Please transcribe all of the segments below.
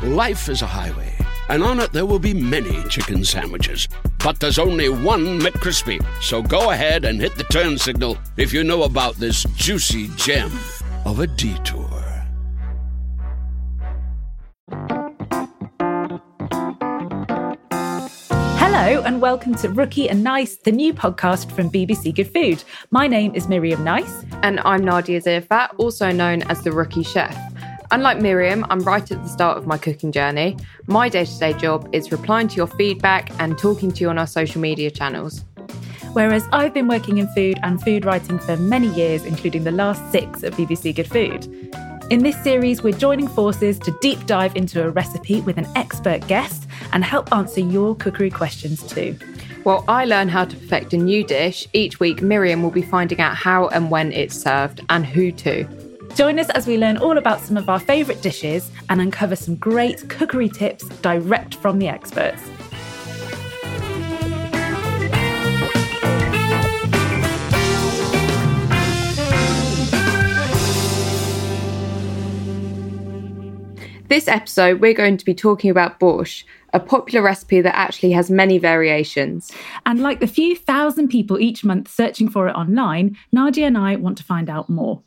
Life is a highway, and on it there will be many chicken sandwiches. But there's only one McCrispy. So go ahead and hit the turn signal if you know about this juicy gem of a detour. Hello, and welcome to Rookie and Nice, the new podcast from BBC Good Food. My name is Miriam Nice. And I'm Nadiya Zirfat, also known as the Rookie Chef. Unlike Miriam, I'm right at the start of my cooking journey. My day to day job is replying to your feedback and talking to you on our social media channels. Whereas I've been working in food and food writing for many years, including the last six at BBC Good Food. In this series, we're joining forces to deep dive into a recipe with an expert guest and help answer your cookery questions too. While I learn how to perfect a new dish, each week Miriam will be finding out how and when it's served and who to. Join us as we learn all about some of our favourite dishes and uncover some great cookery tips direct from the experts. This episode, we're going to be talking about borscht, a popular recipe that actually has many variations. And like the few thousand people each month searching for it online, Nadiya and I want to find out more.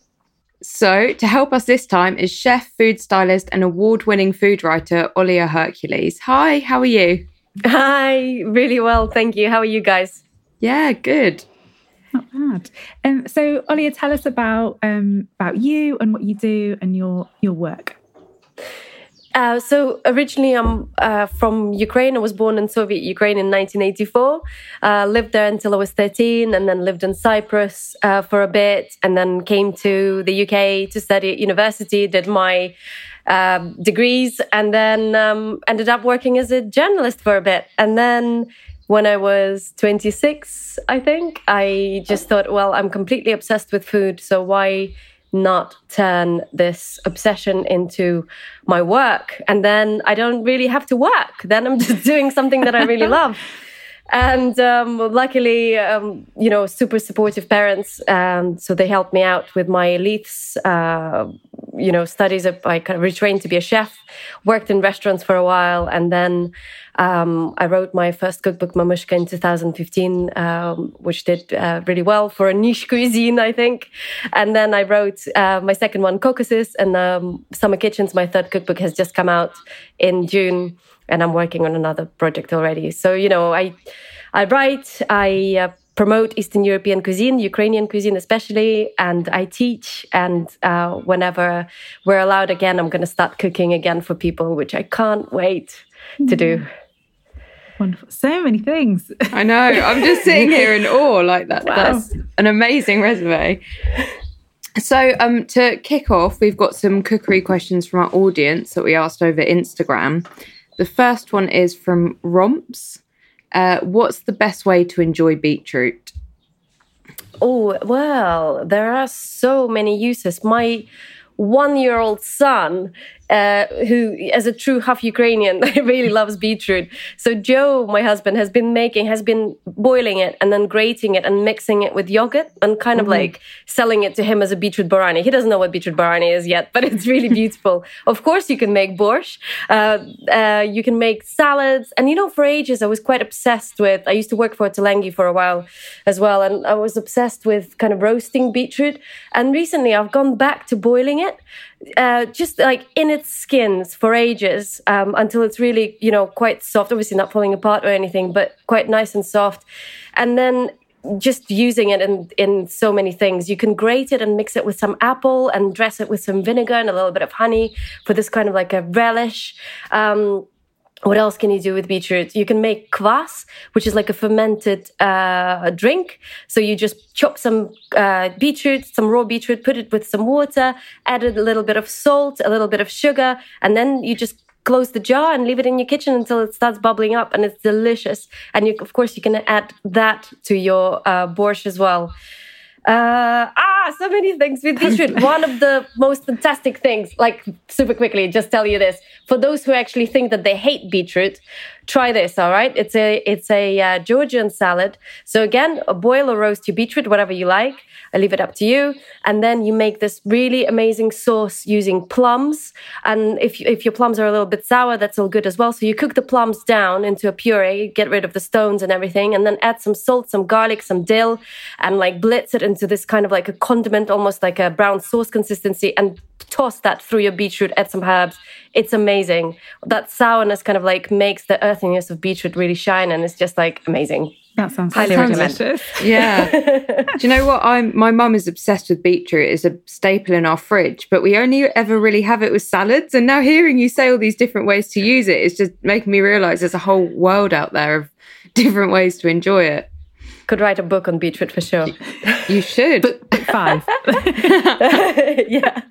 So, to help us this time is chef, food stylist, and award winning food writer Olia Hercules. Hi, how are you? Hi, really well, thank you. How are you guys? Yeah, good. Not bad. Um, so, Olia, tell us about um, about you and what you do and your your work. Uh, so originally, I'm uh, from Ukraine. I was born in Soviet Ukraine in 1984. Uh, lived there until I was 13, and then lived in Cyprus uh, for a bit, and then came to the UK to study at university. Did my um, degrees, and then um, ended up working as a journalist for a bit. And then when I was 26, I think I just thought, well, I'm completely obsessed with food, so why? Not turn this obsession into my work. And then I don't really have to work. Then I'm just doing something that I really love. And um, luckily, um, you know, super supportive parents. And so they helped me out with my Leiths, uh, you know, studies. I kind of retrained to be a chef, worked in restaurants for a while. And then um, I wrote my first cookbook, Mamushka, in 2015, um, which did uh, really well for a niche cuisine, I think. And then I wrote uh, my second one, Caucasus, and um, Summer Kitchens. My third cookbook has just come out in June, and I'm working on another project already. So you know, I I write, I uh, promote Eastern European cuisine, Ukrainian cuisine especially, and I teach. And uh, whenever we're allowed again, I'm going to start cooking again for people, which I can't wait to do. Wonderful. So many things. I know. I'm just sitting here in awe like that. Wow. That's an amazing resume. So, um, to kick off, we've got some cookery questions from our audience that we asked over Instagram. The first one is from Romps. Uh, what's the best way to enjoy beetroot? Oh, well, there are so many uses. My one year old son uh, who, as a true half Ukrainian, really loves beetroot. So Joe, my husband, has been making, has been boiling it and then grating it and mixing it with yogurt and kind of mm-hmm. like selling it to him as a beetroot borani. He doesn't know what beetroot borani is yet, but it's really beautiful. of course, you can make borscht. Uh, uh, you can make salads. And you know, for ages, I was quite obsessed with, I used to work for Ottolenghi for a while as well. And I was obsessed with kind of roasting beetroot. And recently I've gone back to boiling it uh, just like in its skins for ages um, until it's really, you know, quite soft. Obviously, not falling apart or anything, but quite nice and soft. And then just using it in, in so many things. You can grate it and mix it with some apple and dress it with some vinegar and a little bit of honey for this kind of like a relish. Um, what else can you do with beetroot? You can make kvass, which is like a fermented uh, drink. So you just chop some uh, beetroot, some raw beetroot, put it with some water, add a little bit of salt, a little bit of sugar, and then you just close the jar and leave it in your kitchen until it starts bubbling up, and it's delicious. And you, of course, you can add that to your uh, borscht as well. Uh, ah, so many things with beetroot. One of the most fantastic things, like super quickly, just tell you this: for those who actually think that they hate beetroot, try this. All right, it's a it's a uh, Georgian salad. So again, boil or roast your beetroot, whatever you like. I leave it up to you. And then you make this really amazing sauce using plums. And if, if your plums are a little bit sour, that's all good as well. So you cook the plums down into a puree, get rid of the stones and everything, and then add some salt, some garlic, some dill, and like blitz it into this kind of like a condiment, almost like a brown sauce consistency, and toss that through your beetroot, add some herbs. It's amazing. That sourness kind of like makes the earthiness of beetroot really shine, and it's just like amazing. That sounds highly recommended. Yeah. Do you know what? I'm my mum is obsessed with beetroot. It's a staple in our fridge, but we only ever really have it with salads. And now hearing you say all these different ways to use it is just making me realise there's a whole world out there of different ways to enjoy it. Could write a book on beetroot for sure. You should. Book five. yeah.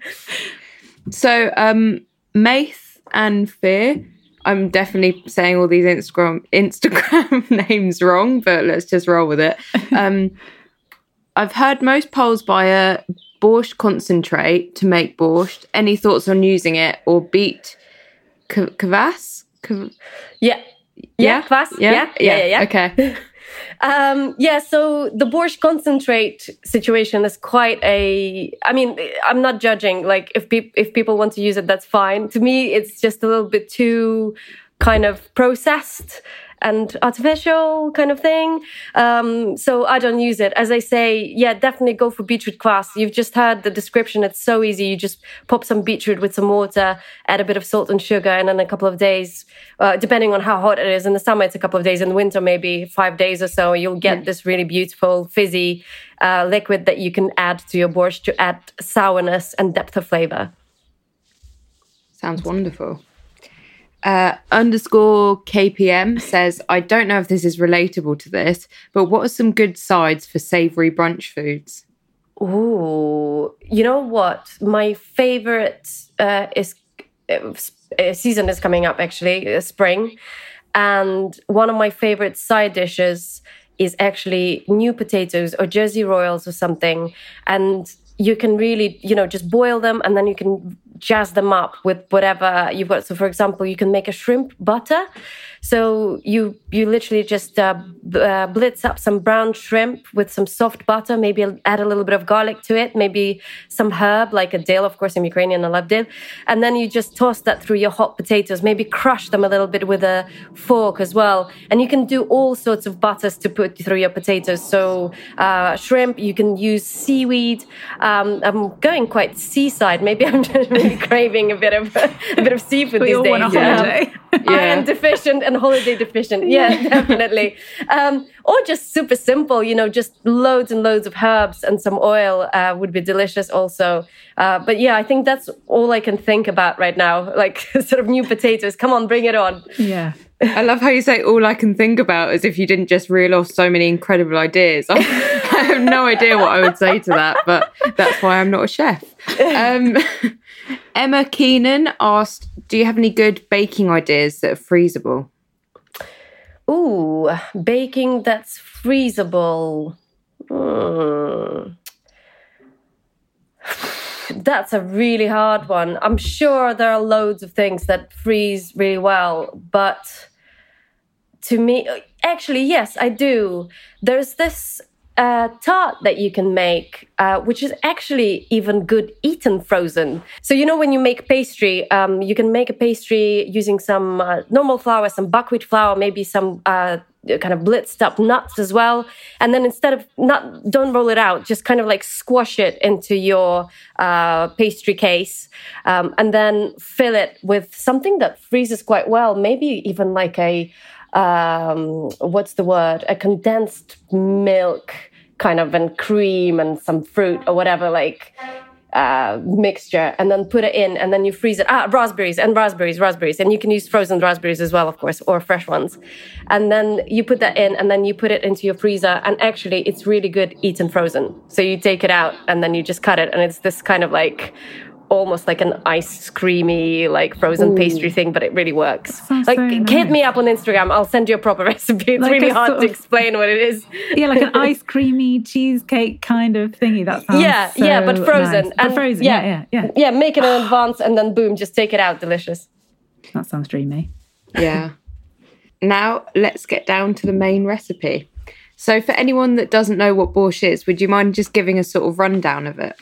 So um Maith and Fear I'm definitely saying all these Instagram Instagram names wrong, but let's just roll with it. Um, I've heard most Poles buy a borscht concentrate to make borscht. Any thoughts on using it or beet kvass? Yeah. Yeah, kvass. Yeah. Yeah. yeah, yeah, yeah. Okay. Um, yeah, so the borscht concentrate situation is quite a. I mean, I'm not judging. Like, if pe- if people want to use it, that's fine. To me, it's just a little bit too kind of processed and artificial kind of thing. Um, so I don't use it. As I say, yeah, definitely go for beetroot kvass. You've just heard the description. It's so easy. You just pop some beetroot with some water, add a bit of salt and sugar, and in a couple of days, uh, depending on how hot it is. In the summer, it's a couple of days. In the winter, maybe five days or so. You'll get yeah. this really beautiful fizzy uh, liquid that you can add to your borscht to add sourness and depth of flavor. Sounds wonderful. Uh, underscore KPM says, I don't know if this is relatable to this, but what are some good sides for savory brunch foods? Oh, you know what? My favorite uh, is uh, season is coming up actually, uh, spring, and one of my favorite side dishes is actually new potatoes or Jersey Royals or something, and you can really, you know, just boil them and then you can jazz them up with whatever you've got. So, for example, you can make a shrimp butter. So you you literally just uh, uh, blitz up some brown shrimp with some soft butter. Maybe add a little bit of garlic to it. Maybe some herb like a dill. Of course, I'm Ukrainian. I love dill. And then you just toss that through your hot potatoes. Maybe crush them a little bit with a fork as well. And you can do all sorts of butters to put through your potatoes. So uh, shrimp. You can use seaweed. Um, I'm going quite seaside. Maybe I'm just really craving a bit of a bit of seafood we these all days. Want a holiday. yeah. Iron deficient and holiday deficient. Yeah, definitely. Um, or just super simple, you know, just loads and loads of herbs and some oil uh, would be delicious also. Uh, but yeah, I think that's all I can think about right now. Like sort of new potatoes. Come on, bring it on. Yeah. I love how you say all I can think about as if you didn't just reel off so many incredible ideas. I have no idea what I would say to that, but that's why I'm not a chef. Um, Emma Keenan asked, "Do you have any good baking ideas that are freezable?" Ooh, baking that's freezable. Mm. that's a really hard one. I'm sure there are loads of things that freeze really well, but to me, actually, yes, I do. There's this uh, tart that you can make, uh, which is actually even good eaten frozen. So, you know, when you make pastry, um, you can make a pastry using some uh, normal flour, some buckwheat flour, maybe some uh, kind of blitzed up nuts as well. And then instead of not, don't roll it out, just kind of like squash it into your uh, pastry case um, and then fill it with something that freezes quite well, maybe even like a um, what's the word? A condensed milk kind of and cream and some fruit or whatever, like uh, mixture, and then put it in, and then you freeze it. Ah, raspberries and raspberries, raspberries, and you can use frozen raspberries as well, of course, or fresh ones. And then you put that in, and then you put it into your freezer, and actually, it's really good eaten frozen. So you take it out, and then you just cut it, and it's this kind of like almost like an ice creamy like frozen Ooh. pastry thing, but it really works. Like nice. hit me up on Instagram. I'll send you a proper recipe. It's like really hard to explain what it is. Yeah, like an ice creamy cheesecake kind of thingy. That sounds Yeah, so yeah, but frozen. Nice. And frozen, yeah, yeah, yeah. Yeah, make it in advance and then boom, just take it out. Delicious. That sounds dreamy. Yeah. now let's get down to the main recipe. So, for anyone that doesn't know what borscht is, would you mind just giving a sort of rundown of it?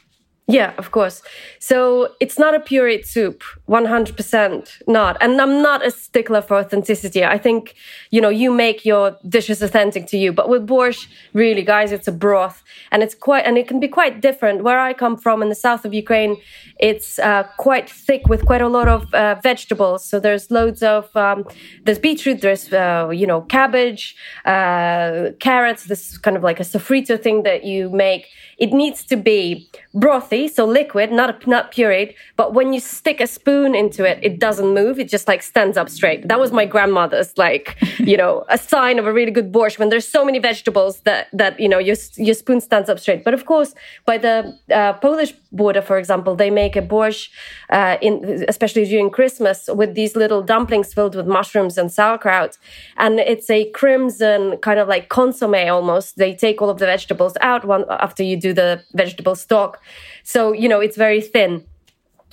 Yeah, of course. So it's not a pureed soup, 100% not. And I'm not a stickler for authenticity. I think, you know, you make your dishes authentic to you. But with borscht, really, guys, it's a broth. And it's quite, and it can be quite different. Where I come from in the south of Ukraine, it's uh, quite thick with quite a lot of uh, vegetables. So there's loads of, um, there's beetroot, there's, uh, you know, cabbage, uh, carrots, this is kind of like a sofrito thing that you make. It needs to be brothy, so liquid, not not pureed. But when you stick a spoon into it, it doesn't move. It just like stands up straight. That was my grandmother's like, you know, a sign of a really good borscht when there's so many vegetables that that you know your your spoon stands up straight. But of course, by the uh, Polish border, for example, they make a borscht uh, in especially during Christmas with these little dumplings filled with mushrooms and sauerkraut, and it's a crimson kind of like consomme almost. They take all of the vegetables out one after you do the vegetable stock, so you know it's very thin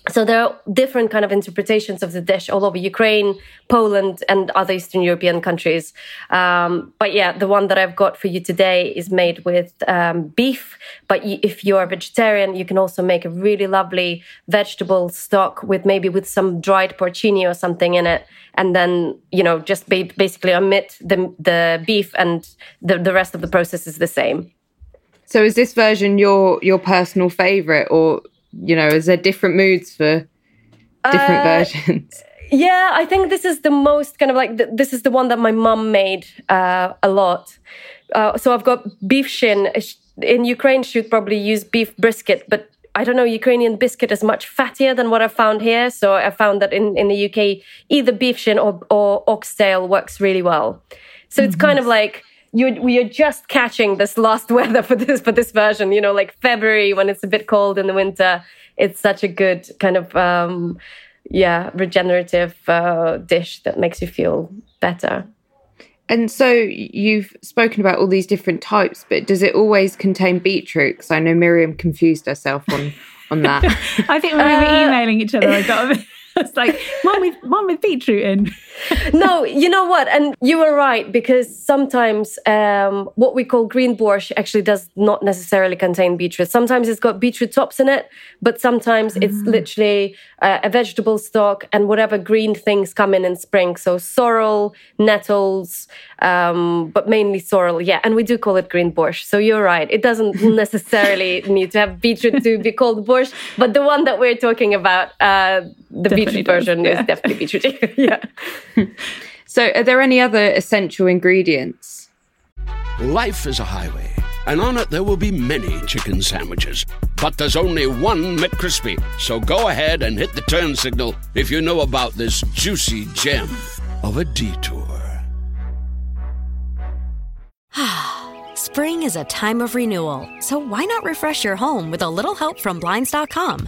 so there are different kind of interpretations of the dish all over Ukraine, Poland, and other Eastern European countries. Um, but yeah, the one that I've got for you today is made with um, beef. But if you are vegetarian, you can also make a really lovely vegetable stock with maybe with some dried porcini or something in it, and then you know just basically omit the the beef, and the the rest of the process is the same. So is this version your your personal favorite, or you know, is there different moods for different uh, versions? Yeah, I think this is the most kind of like th- this is the one that my mum made uh, a lot. Uh, so I've got beef shin. In Ukraine, she'd probably use beef brisket, but I don't know, Ukrainian brisket is much fattier than what I found here. So I found that in, in the UK, either beef shin or, or oxtail works really well. So mm-hmm. it's kind of like you we are just catching this lost weather for this for this version. You know, like February when it's a bit cold in the winter. It's such a good kind of um, yeah regenerative uh, dish that makes you feel better. And so you've spoken about all these different types, but does it always contain beetroot? Because I know Miriam confused herself on on that. I think when we were uh, emailing each other, I got it's like one with one with beetroot in. no, you know what? And you were right because sometimes um, what we call green borscht actually does not necessarily contain beetroot. Sometimes it's got beetroot tops in it, but sometimes mm. it's literally uh, a vegetable stock and whatever green things come in in spring. So sorrel, nettles, um, but mainly sorrel. Yeah, and we do call it green borscht. So you're right. It doesn't necessarily need to have beetroot to be called borscht, but the one that we're talking about, uh, the definitely beetroot does, version, yeah. is definitely beetroot. yeah. so, are there any other essential ingredients? Life is a highway, and on it there will be many chicken sandwiches. But there's only one McCrispy. So go ahead and hit the turn signal if you know about this juicy gem of a detour. Spring is a time of renewal, so why not refresh your home with a little help from Blinds.com?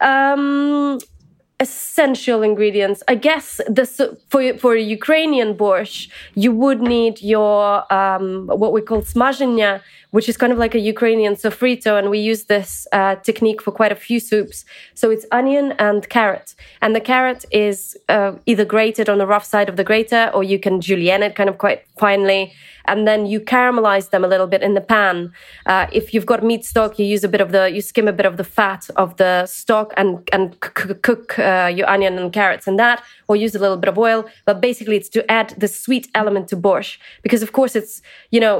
Um, essential ingredients. I guess this for for a Ukrainian borscht, you would need your um, what we call smazhenia, which is kind of like a Ukrainian sofrito, and we use this uh, technique for quite a few soups. So it's onion and carrot, and the carrot is uh, either grated on the rough side of the grater, or you can julienne it kind of quite finely and then you caramelize them a little bit in the pan. Uh, if you've got meat stock, you use a bit of the, you skim a bit of the fat of the stock and and cook uh, your onion and carrots and that, or use a little bit of oil. But basically, it's to add the sweet element to borscht because, of course, it's you know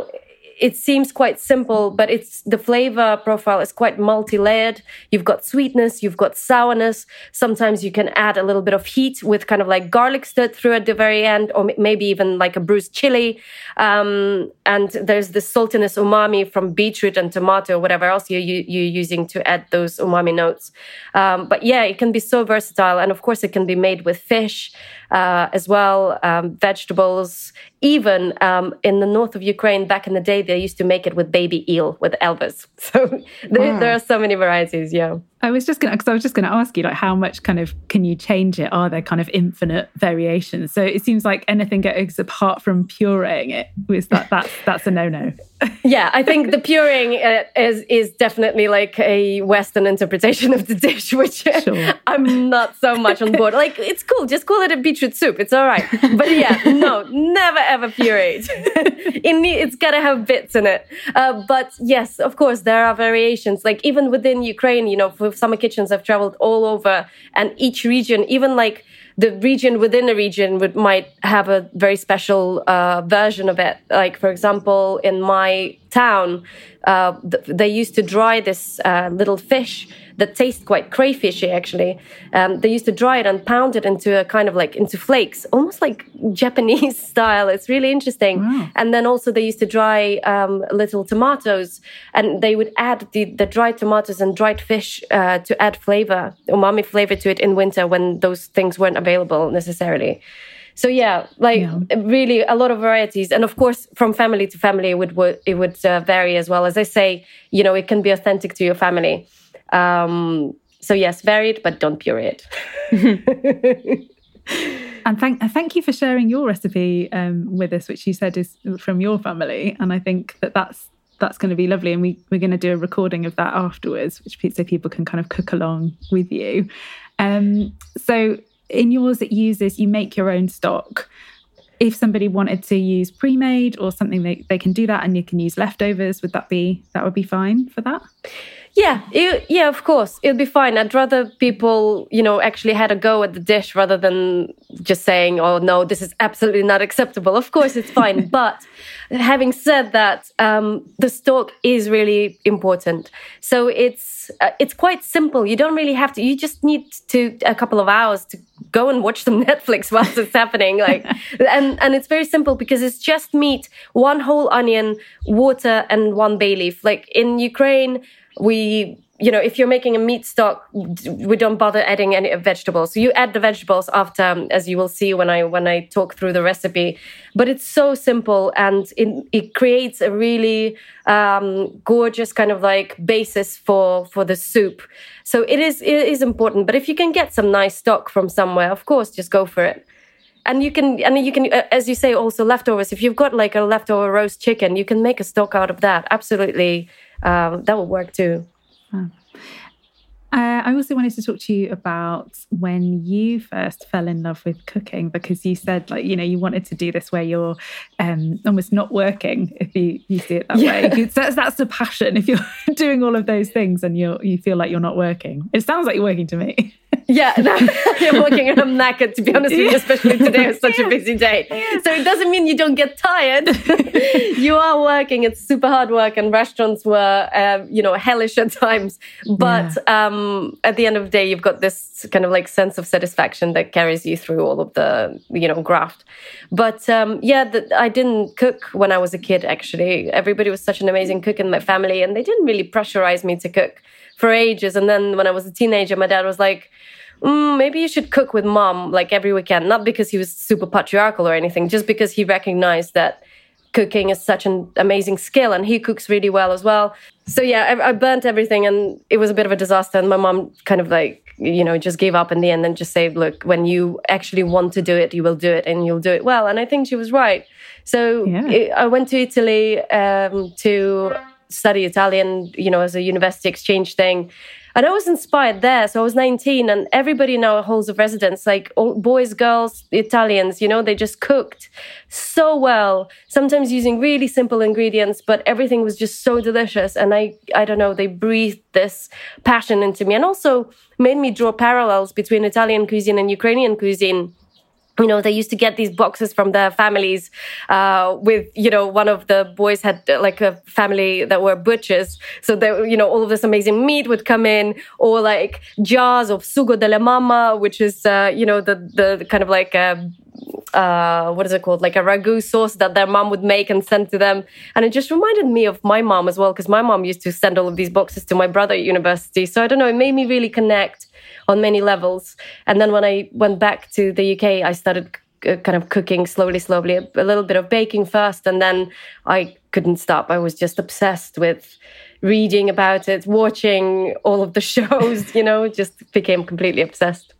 it seems quite simple, but it's the flavor profile is quite multi-layered. You've got sweetness, you've got sourness. Sometimes you can add a little bit of heat with kind of like garlic stirred through at the very end, or maybe even like a bruised chili. Um, and there's the saltiness umami from beetroot and tomato, or whatever else you're, you're using to add those umami notes. Um, but yeah, it can be so versatile, and of course, it can be made with fish uh, as well, um, vegetables. Even um, in the north of Ukraine, back in the day, they used to make it with baby eel, with elvers. So there, wow. there are so many varieties. Yeah. I was just gonna because I was just gonna ask you like how much kind of can you change it? Are there kind of infinite variations? So it seems like anything goes apart from pureeing it. Was that that's that's a no no? yeah, I think the pureeing uh, is is definitely like a Western interpretation of the dish, which sure. I'm not so much on board. Like it's cool, just call it a beetroot soup. It's all right. But yeah, no, never ever pureed. it it's gotta have bits in it. Uh, but yes, of course, there are variations. Like even within Ukraine, you know, for summer kitchens i've traveled all over and each region even like the region within a region would might have a very special uh, version of it. Like for example in my town uh, th- they used to dry this uh, little fish that tastes quite crayfishy actually. Um, they used to dry it and pound it into a kind of like into flakes, almost like Japanese style. It's really interesting. Wow. And then also they used to dry um, little tomatoes, and they would add the, the dried tomatoes and dried fish uh, to add flavor, umami flavor to it in winter when those things weren't available necessarily so yeah like yeah. really a lot of varieties and of course from family to family it would it would uh, vary as well as i say you know it can be authentic to your family um, so yes, varied, but don't puree it. and thank thank you for sharing your recipe um, with us, which you said is from your family. And I think that that's that's going to be lovely. And we we're going to do a recording of that afterwards, which so people can kind of cook along with you. Um, so in yours, it uses you make your own stock. If somebody wanted to use pre-made or something, they, they can do that, and you can use leftovers. Would that be that would be fine for that? Yeah, it, yeah, of course, it'll be fine. I'd rather people, you know, actually had a go at the dish rather than just saying, "Oh no, this is absolutely not acceptable." Of course, it's fine. but having said that, um, the stock is really important. So it's uh, it's quite simple. You don't really have to. You just need to a couple of hours to go and watch some Netflix whilst it's happening. Like, and and it's very simple because it's just meat, one whole onion, water, and one bay leaf. Like in Ukraine we you know if you're making a meat stock we don't bother adding any vegetables. So you add the vegetables after um, as you will see when i when i talk through the recipe. But it's so simple and it, it creates a really um, gorgeous kind of like basis for for the soup. So it is it is important. But if you can get some nice stock from somewhere of course just go for it. And you can and you can uh, as you say also leftovers. If you've got like a leftover roast chicken you can make a stock out of that. Absolutely um, that would work too. Uh, I also wanted to talk to you about when you first fell in love with cooking because you said like you know you wanted to do this where you're um, almost not working if you, you see it that yeah. way. That's that's the passion. If you're doing all of those things and you you feel like you're not working, it sounds like you're working to me. Yeah, no, I'm working and I'm knackered to be honest with you, especially today was such yeah. a busy day. Yeah. So it doesn't mean you don't get tired. you are working. It's super hard work, and restaurants were, uh, you know, hellish at times. But yeah. um, at the end of the day, you've got this kind of like sense of satisfaction that carries you through all of the, you know, graft. But um, yeah, the, I didn't cook when I was a kid. Actually, everybody was such an amazing cook in my family, and they didn't really pressurize me to cook for ages. And then when I was a teenager, my dad was like, mm, maybe you should cook with mom like every weekend. Not because he was super patriarchal or anything, just because he recognized that cooking is such an amazing skill and he cooks really well as well. So yeah, I, I burnt everything and it was a bit of a disaster. And my mom kind of like, you know, just gave up in the end and just said, look, when you actually want to do it, you will do it and you'll do it well. And I think she was right. So yeah. it, I went to Italy um, to study Italian, you know, as a university exchange thing. And I was inspired there. So I was 19, and everybody in our halls of residence, like all boys, girls, Italians, you know, they just cooked so well, sometimes using really simple ingredients, but everything was just so delicious. And I, I don't know, they breathed this passion into me and also made me draw parallels between Italian cuisine and Ukrainian cuisine you know they used to get these boxes from their families uh, with you know one of the boys had uh, like a family that were butchers so that you know all of this amazing meat would come in or like jars of sugo della mamma which is uh, you know the the kind of like uh, uh, what is it called? Like a ragu sauce that their mom would make and send to them. And it just reminded me of my mom as well, because my mom used to send all of these boxes to my brother at university. So I don't know, it made me really connect on many levels. And then when I went back to the UK, I started kind of cooking slowly, slowly, a, a little bit of baking first, and then I couldn't stop. I was just obsessed with reading about it, watching all of the shows, you know, just became completely obsessed.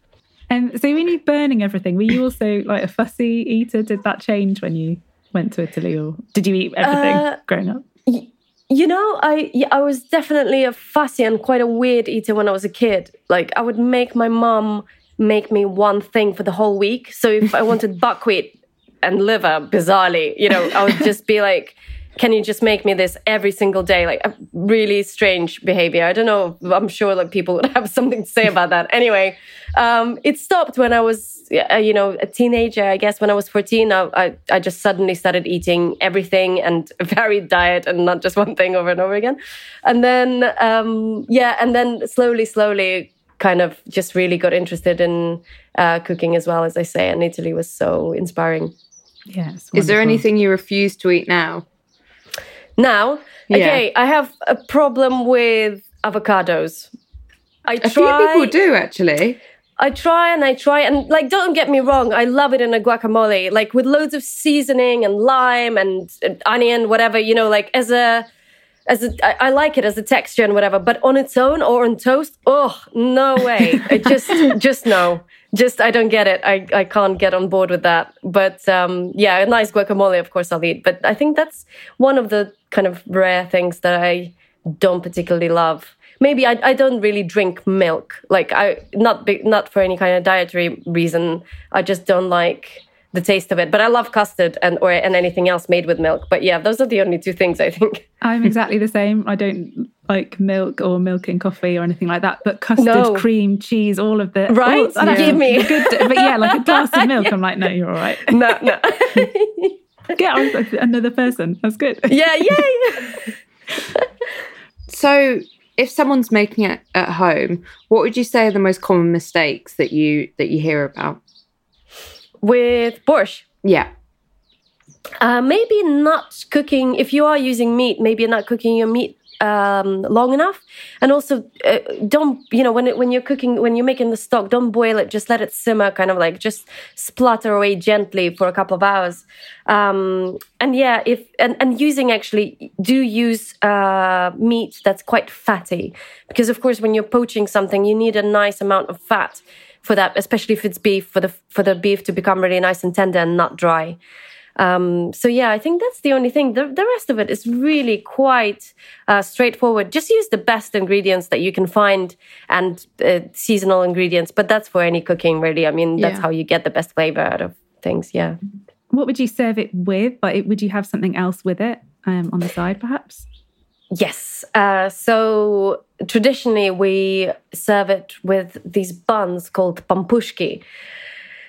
And so when you burning everything, were you also like a fussy eater? Did that change when you went to Italy or did you eat everything uh, growing up? Y- you know, I I was definitely a fussy and quite a weird eater when I was a kid. Like I would make my mom make me one thing for the whole week. So if I wanted buckwheat and liver, bizarrely, you know, I would just be like, "Can you just make me this every single day?" Like a really strange behavior. I don't know. I'm sure like people would have something to say about that. Anyway, um, it stopped when I was, uh, you know, a teenager. I guess when I was 14, I, I, I just suddenly started eating everything and a varied diet and not just one thing over and over again. And then, um, yeah, and then slowly, slowly, kind of just really got interested in uh, cooking as well, as I say. And Italy was so inspiring. Yes. Is there anything you refuse to eat now? Now, yeah. okay, I have a problem with avocados. I try, a few people do actually. I try and I try and like don't get me wrong, I love it in a guacamole, like with loads of seasoning and lime and, and onion, whatever, you know, like as a as a, I, I like it as a texture and whatever, but on its own or on toast, oh no way. I just just no. Just I don't get it. I, I can't get on board with that. But um yeah, a nice guacamole of course I'll eat. But I think that's one of the kind of rare things that I don't particularly love maybe I, I don't really drink milk. Like I not not for any kind of dietary reason. I just don't like the taste of it. But I love custard and or and anything else made with milk. But yeah, those are the only two things I think. I'm exactly the same. I don't like milk or milk in coffee or anything like that. But custard, no. cream, cheese, all of the right. Yeah. Give me good, but yeah, like a glass of milk. yeah. I'm like, no, you're all right. No, no. Get on another person. That's good. Yeah, yeah. so if someone's making it at home, what would you say are the most common mistakes that you that you hear about? With borscht? Yeah. Uh, maybe not cooking. If you are using meat, maybe not cooking your meat um, long enough. And also, uh, don't you know when it, when you're cooking when you're making the stock, don't boil it. Just let it simmer, kind of like just splutter away gently for a couple of hours. Um, and yeah, if and, and using actually do use uh, meat that's quite fatty because of course when you're poaching something, you need a nice amount of fat for that, especially if it's beef for the for the beef to become really nice and tender and not dry. Um, so yeah, I think that's the only thing. The, the rest of it is really quite uh, straightforward. Just use the best ingredients that you can find and uh, seasonal ingredients. But that's for any cooking, really. I mean, that's Yeah. how you get the best flavor out of things. Yeah. What would you serve it with? Like, would you have something else with it um, on the side, perhaps? Yes. Uh, so traditionally, we serve it with these buns called pampushki,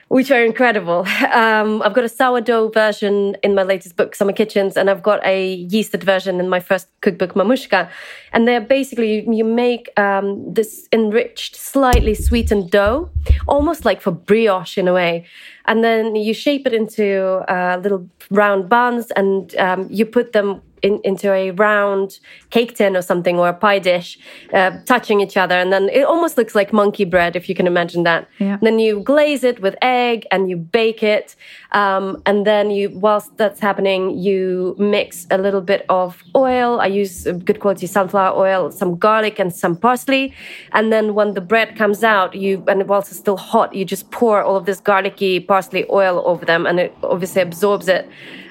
which are incredible. Um, I've got a sourdough version in my latest book, Summer Kitchens, and I've got a yeasted version in my first cookbook, Mamushka. And they're basically, you, make um, this enriched, slightly sweetened dough, almost like for brioche in a way. And then you shape it into uh, little round buns and um, you put them in, into a round cake tin or something or a pie dish, uh, touching each other. And then it almost looks like monkey bread, if you can imagine that. Yeah. Then you glaze it with egg and you bake it. Um, and then you, whilst that's happening, you mix a little bit of oil. I use uh, good quality sunflower oil, some garlic and some parsley. And then when the bread comes out, you, and whilst it's still hot, you just pour all of this garlicky parsley oil over them and it obviously absorbs it.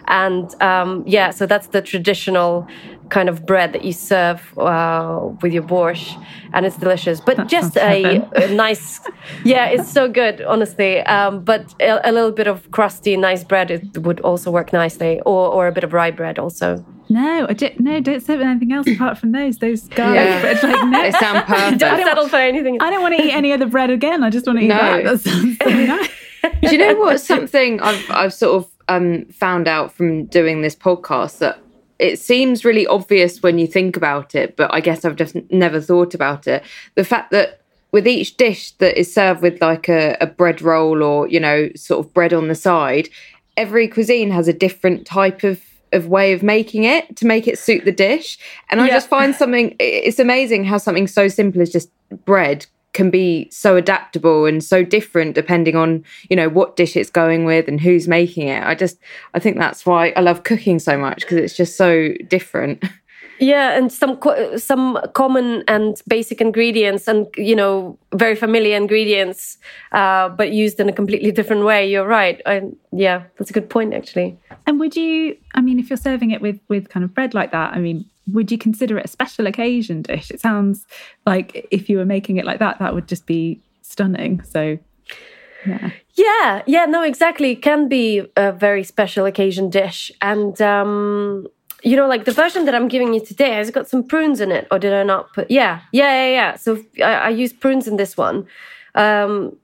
And um, yeah, so that's the traditional kind of bread that you serve uh, with your borscht, and it's delicious. But That just a, a nice, yeah, it's so good, honestly. Um, but a, a little bit of crusty, nice bread it would also work nicely, or or a bit of rye bread also. No, I di- no, don't serve anything else apart from those. Those garlic Yeah. bread. Like, no. They sound perfect. Don't settle for anything. I don't want to eat any other bread again. I just want to eat No. that. That sounds so nice. Do you know what? Something I've I've sort of um, found out from doing this podcast that it seems really obvious when you think about it, but I guess I've just never thought about it. The fact that with each dish that is served with like a, a bread roll or you know sort of bread on the side, every cuisine has a different type of of way of making it to make it suit the dish. And I Yeah. just find something it's amazing how something so simple as just bread can be so adaptable and so different depending on you know what dish it's going with and who's making it i just i think that's why i love cooking so much because it's just so different Yeah, and some co- some common and basic ingredients, and you know, very familiar ingredients, uh, but used in a completely different way. You're right. I, yeah, that's a good point, actually. And would you? I mean, if you're serving it with with kind of bread like that, I mean, would you consider it a special occasion dish? It sounds like if you were making it like that, that would just be stunning. So, yeah. Yeah, yeah, no, exactly. It can be a very special occasion dish, and um, you know, like the version that I'm giving you today has got some prunes in it, or did I not put? Yeah, yeah, yeah, yeah. So I, I use prunes in this one. Um,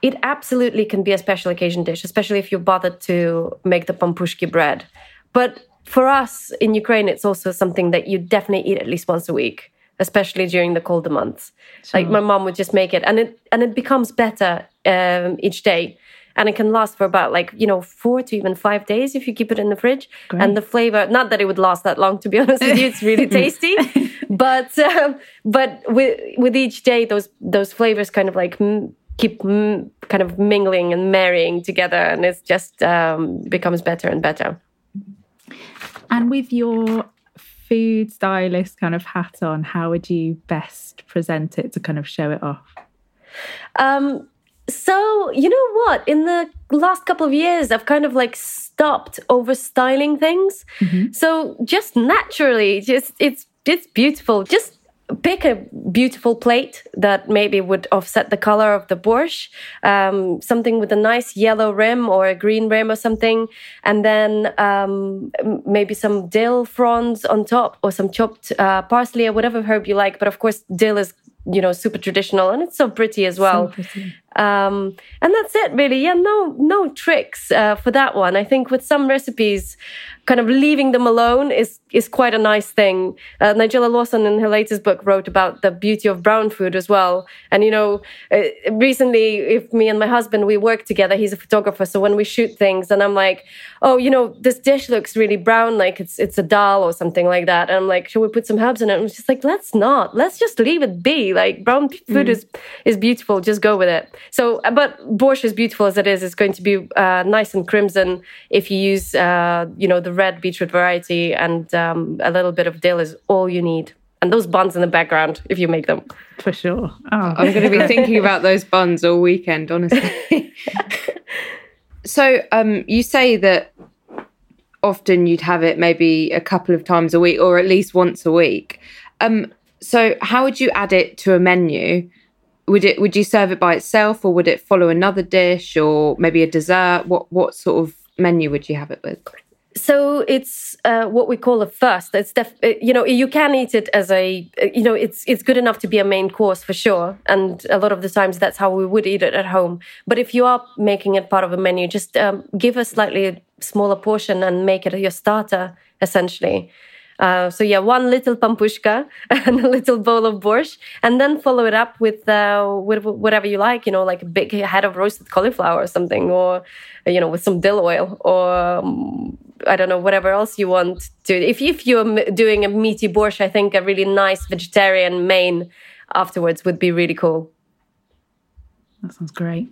it absolutely can be a special occasion dish, especially if you're bothered to make the pampushki bread. But for us in Ukraine, it's also something that you definitely eat at least once a week, especially during the colder months. Like my mom would just make it, and it and it becomes better um, each day, and it can last for about like you know four to even five days if you keep it in the fridge. And the flavor, not that it would last that long, to be honest with you, it's really tasty, but um, but with with each day, those those flavors kind of like. Mm, keep kind of mingling and marrying together and it's just um, becomes better and better And with your food stylist kind of hat on, how would you best present it to kind of show it off? um, so you know what? In the last couple of years i've kind of like stopped over styling things so just naturally just it's it's beautiful. Just pick a beautiful plate that maybe would offset the color of the borscht um, something with a nice yellow rim or a green rim or something and then um, maybe some dill fronds on top or some chopped uh, parsley or whatever herb you like. But of course dill is you know super traditional and it's so pretty as well um, and that's it really. Yeah no no tricks uh, for that one. I think with some recipes kind of leaving them alone is is quite a nice thing. Uh, nigella lawson in her latest book wrote about the beauty of brown food as well. And you know uh, recently if me and my husband we work together he's a photographer so when we shoot things and i'm like oh you know this dish looks really brown like it's it's a dal or something like that. And i'm like should we put some herbs in it? And just like let's not. Let's just leave it be. Like brown food is is beautiful. Just go with it so uh, but borscht as beautiful as it is is going to be uh, nice and crimson if you use uh, you know the red beetroot variety and um, a little bit of dill is all you need and those buns in the background if you make them For sure. Oh, i'm going to be thinking about those buns all weekend honestly so um you say that often you'd have it maybe a couple of times a week or at least once a week. Um, so how would you add it to a menu? Would it would you serve it by itself or would it follow another dish or maybe a dessert? What what sort of menu would you have it with? so it's uh, what we call a first. It's def- uh, you know you can eat it as a uh, you know it's it's good enough to be a main course for sure, and a lot of the times that's how we would eat it at home. But if you are making it part of a menu, just um, give a slightly smaller portion and make it your starter essentially. Uh, so yeah, one little pampushka and a little bowl of borscht, and then follow it up with uh, with whatever you like. You know, like a big head of roasted cauliflower or something, or you know, with some dill oil, or um, I don't know, whatever else you want to. If if you're doing a meaty borscht, I think a really nice vegetarian main afterwards would be really cool. That sounds great.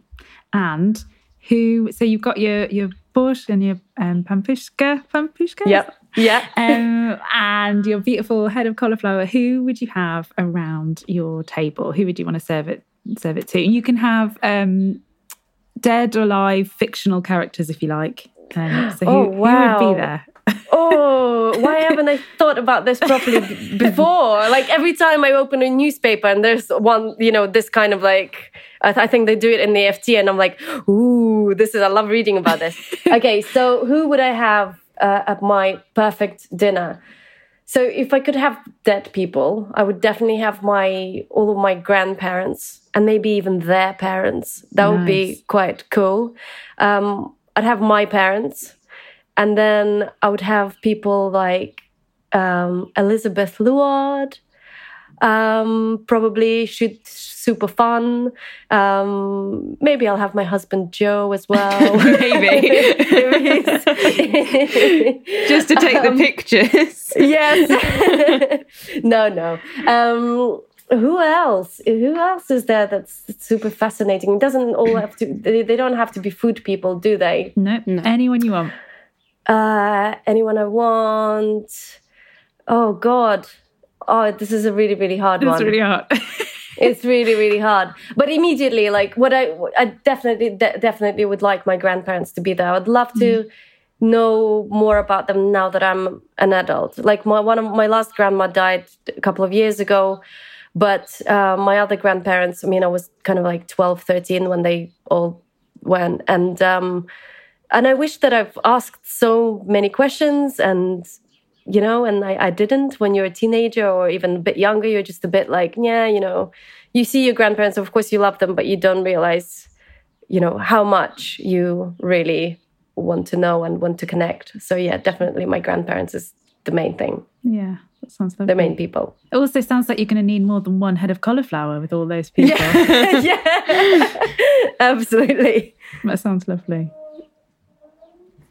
And who? So you've got your your borscht and your um, pampushka, pampushka. Yep. Yeah. um, and your beautiful head of cauliflower. Who would you have around your table? Who would you want to serve it serve it to? You can have um, dead or alive fictional characters if you like. Um, so who, oh, wow. who would be there? Oh, why haven't I thought about this properly before? Like every time I open a newspaper and there's one, you know, this kind of like, I, th- I think they do it in the FT and I'm like, ooh, this is, I love reading about this. okay, so who would I have uh, at my perfect dinner? So if I could have dead people, I would definitely have my all of my grandparents and maybe even their parents. That nice. would be quite cool. Um, I'd have my parents, and then I would have people like um, Elizabeth Luard. Um, probably should super fun. Um, maybe I'll have my husband Joe as well. maybe. Just to take the um, pictures. yes. no, no. Um, who else? Who else is there that's super fascinating? It doesn't all have to. They, they don't have to be food people, do they? No, no. anyone you want. Uh, anyone I want. Oh God. Oh, this is a really, really hard it's one. It's really hard. it's really, really hard. But immediately, like what I, I definitely, de- definitely would like my grandparents to be there. I'd love to. Mm know more about them now that I'm an adult. Like my one of my last grandma died a couple of years ago, but uh, my other grandparents, I mean, I was kind of like 12, 13 when they all went. And, um, and I wish that I've asked so many questions and, you know, and I, I didn't when you're a teenager or even a bit younger, you're just a bit like, yeah, you know, you see your grandparents, of course you love them, but you don't realize, you know, how much you really want to know and want to connect. So yeah, definitely my grandparents is the main thing. Yeah. That sounds lovely. The main people. It also sounds like you're going to need more than one head of cauliflower with all those people. Yeah, yeah. absolutely. That sounds lovely.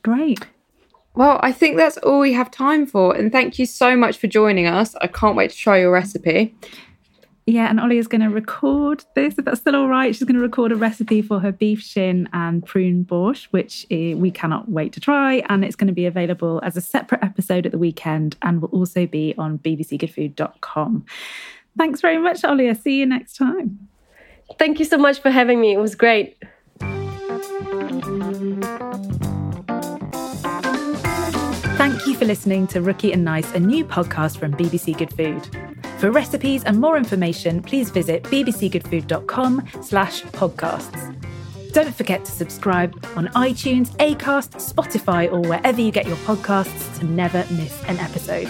Great. Well, I think that's all we have time for. And thank you so much for joining us. I can't wait to try your recipe. Yeah, and Olia is going to record this, if that's still all right. She's going to record a recipe for her beef shin and prune borscht, which eh, we cannot wait to try. And it's going to be available as a separate episode at the weekend and will also be on bbcgoodfood.com. Thanks very much, Olia. I'll see you next time. Thank you so much for having me. It was great. Thank you for listening to Rookie and Nice, a new podcast from BBC Good Food. For recipes and more information, please visit bbcgoodfood.com slash podcasts. Don't forget to subscribe on iTunes, Acast, Spotify, or wherever you get your podcasts to never miss an episode.